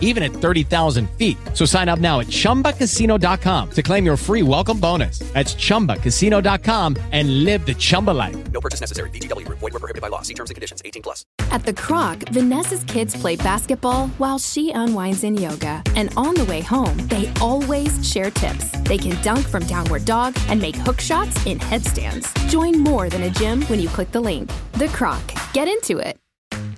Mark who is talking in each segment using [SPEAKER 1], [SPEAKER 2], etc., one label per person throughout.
[SPEAKER 1] even at 30,000 feet. So sign up now at chumbacasino.com to claim your free welcome bonus. That's chumbacasino.com and live the Chumba life.
[SPEAKER 2] No purchase necessary. VGW Group. Void were prohibited by law. See terms and conditions. 18 plus.
[SPEAKER 3] At the Kroc, Vanessa's kids play basketball while she unwinds in yoga. And on the way home, they always share tips. They can dunk from downward dog and make hook shots in headstands. Join more than a gym when you click the link. The Kroc. Get into it.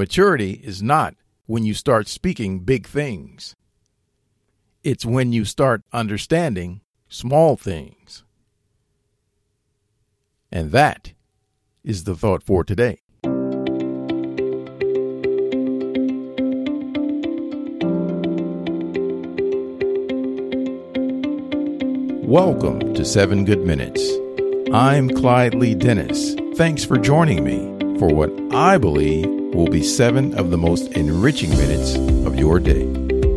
[SPEAKER 4] Maturity is not when you start speaking big things. It's when you start understanding small things. And that is the thought for today. Welcome to 7 Good Minutes. I'm Clyde Lee Dennis. Thanks for joining me for what I believe will be seven of the most enriching minutes of your day.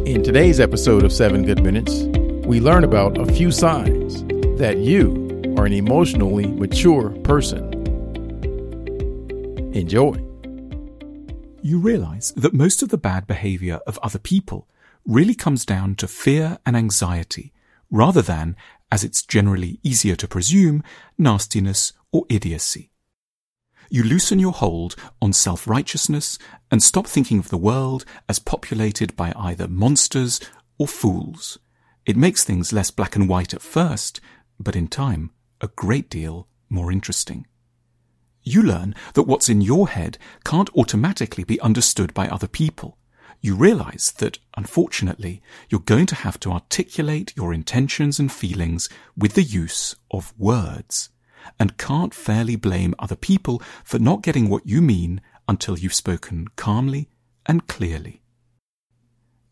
[SPEAKER 4] In today's episode of 7 Good Minutes, we learn about a few signs that you are an emotionally mature person. Enjoy.
[SPEAKER 5] You realize that most of the bad behavior of other people really comes down to fear and anxiety rather than, as it's generally easier to presume, nastiness or idiocy. You loosen your hold on self-righteousness and stop thinking of the world as populated by either monsters or fools. It makes things less black and white at first, but in time, a great deal more interesting. You learn that what's in your head can't automatically be understood by other people. You realize that, unfortunately, you're going to have to articulate your intentions and feelings with the use of words and can't fairly blame other people for not getting what you mean until you've spoken calmly and clearly.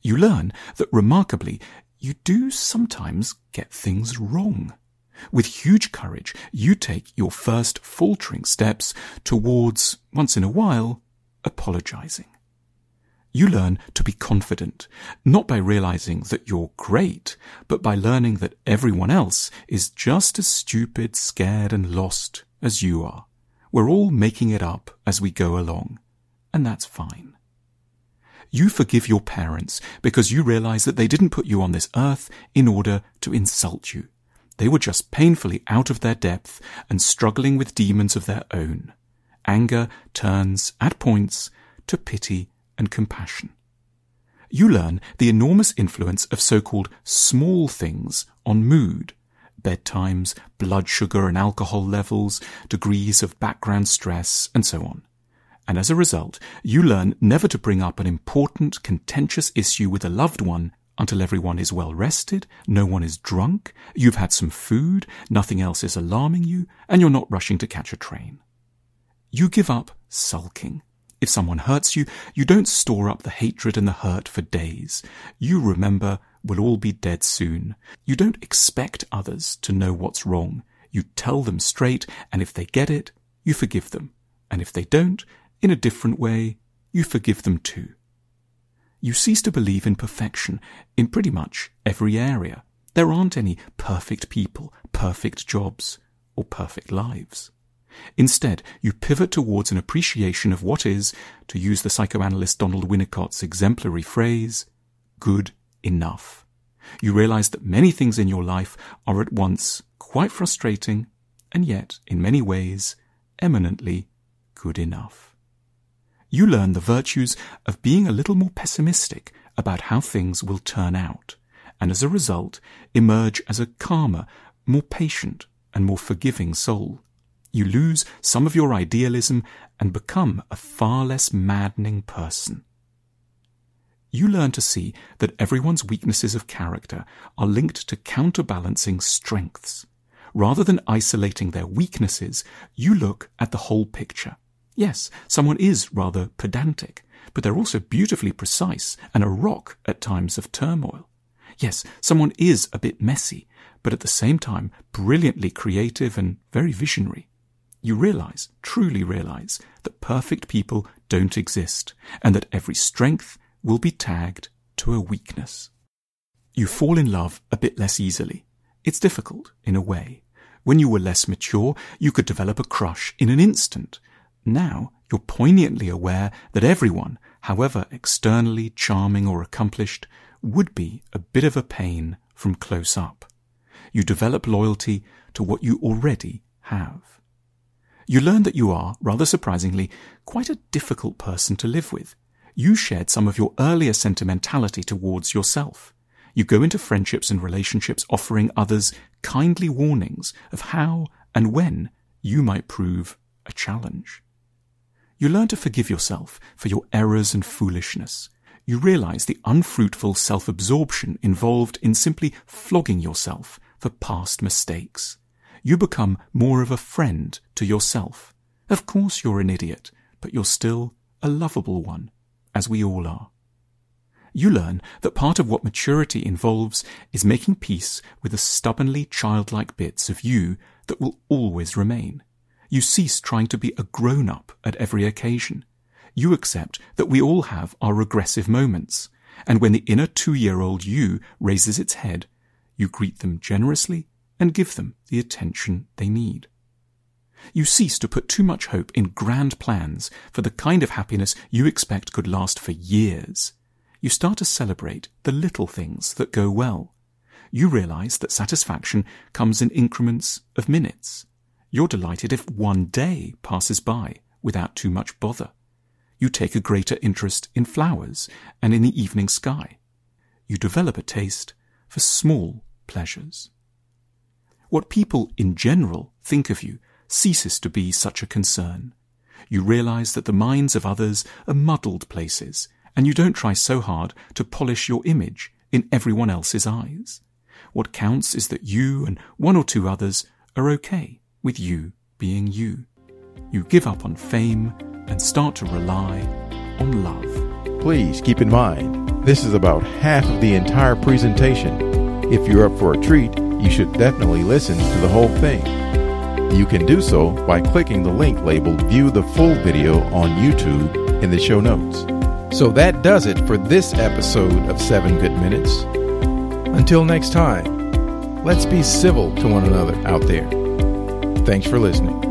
[SPEAKER 5] You learn that remarkably, you do sometimes get things wrong. With huge courage, you take your first faltering steps towards, once in a while, apologizing. You learn to be confident, not by realizing that you're great, but by learning that everyone else is just as stupid, scared, and lost as you are. We're all making it up as we go along, and that's fine. You forgive your parents because you realize that they didn't put you on this earth in order to insult you. They were just painfully out of their depth and struggling with demons of their own. Anger turns, at points, to pity and compassion. You learn the enormous influence of so-called small things on mood, bedtimes, blood sugar and alcohol levels, degrees of background stress, and so on. And as a result, you learn never to bring up an important, contentious issue with a loved one until everyone is well rested, no one is drunk, you've had some food, nothing else is alarming you, and you're not rushing to catch a train. You give up sulking If someone hurts you, you don't store up the hatred and the hurt for days. You remember we'll all be dead soon. You don't expect others to know what's wrong. You tell them straight, and if they get it, you forgive them. And if they don't, in a different way, you forgive them too. You cease to believe in perfection in pretty much every area. There aren't any perfect people, perfect jobs, or perfect lives. Instead, you pivot towards an appreciation of what is, to use the psychoanalyst Donald Winnicott's exemplary phrase, good enough. You realize that many things in your life are at once quite frustrating and yet, in many ways, eminently good enough. You learn the virtues of being a little more pessimistic about how things will turn out, and as a result, emerge as a calmer, more patient, and more forgiving soul. You lose some of your idealism and become a far less maddening person. You learn to see that everyone's weaknesses of character are linked to counterbalancing strengths. Rather than isolating their weaknesses, you look at the whole picture. Yes, someone is rather pedantic, but they're also beautifully precise and a rock at times of turmoil. Yes, someone is a bit messy, but at the same time brilliantly creative and very visionary. You realize, truly realize, that perfect people don't exist, and that every strength will be tagged to a weakness. You fall in love a bit less easily. It's difficult, in a way. When you were less mature, you could develop a crush in an instant. Now, you're poignantly aware that everyone, however externally charming or accomplished, would be a bit of a pain from close up. You develop loyalty to what you already have. You learn that you are, rather surprisingly, quite a difficult person to live with. You shared some of your earlier sentimentality towards yourself. You go into friendships and relationships offering others kindly warnings of how and when you might prove a challenge. You learn to forgive yourself for your errors and foolishness. You realize the unfruitful self-absorption involved in simply flogging yourself for past mistakes. You become more of a friend to yourself. Of course you're an idiot, but you're still a lovable one, as we all are. You learn that part of what maturity involves is making peace with the stubbornly childlike bits of you that will always remain. You cease trying to be a grown up at every occasion. You accept that we all have our regressive moments, and when the inner two year old you raises its head, you greet them generously and give them the attention they need. You cease to put too much hope in grand plans for the kind of happiness you expect could last for years you start to celebrate the little things that go well. You realize that satisfaction comes in increments of minutes. You're delighted if one day passes by without too much bother. You take a greater interest in flowers and in the evening sky. You develop a taste for small pleasures. What people in general think of you ceases to be such a concern. You realize that the minds of others are muddled places and you don't try so hard to polish your image in everyone else's eyes. What counts is that you and one or two others are okay with you being you. You give up on fame and start to rely on love.
[SPEAKER 4] Please keep in mind, this is about half of the entire presentation. If you're up for a treat, you should definitely listen to the whole thing. You can do so by clicking the link labeled View the Full Video on YouTube in the show notes. So that does it for this episode of 7 Good Minutes. Until next time, let's be civil to one another out there. Thanks for listening.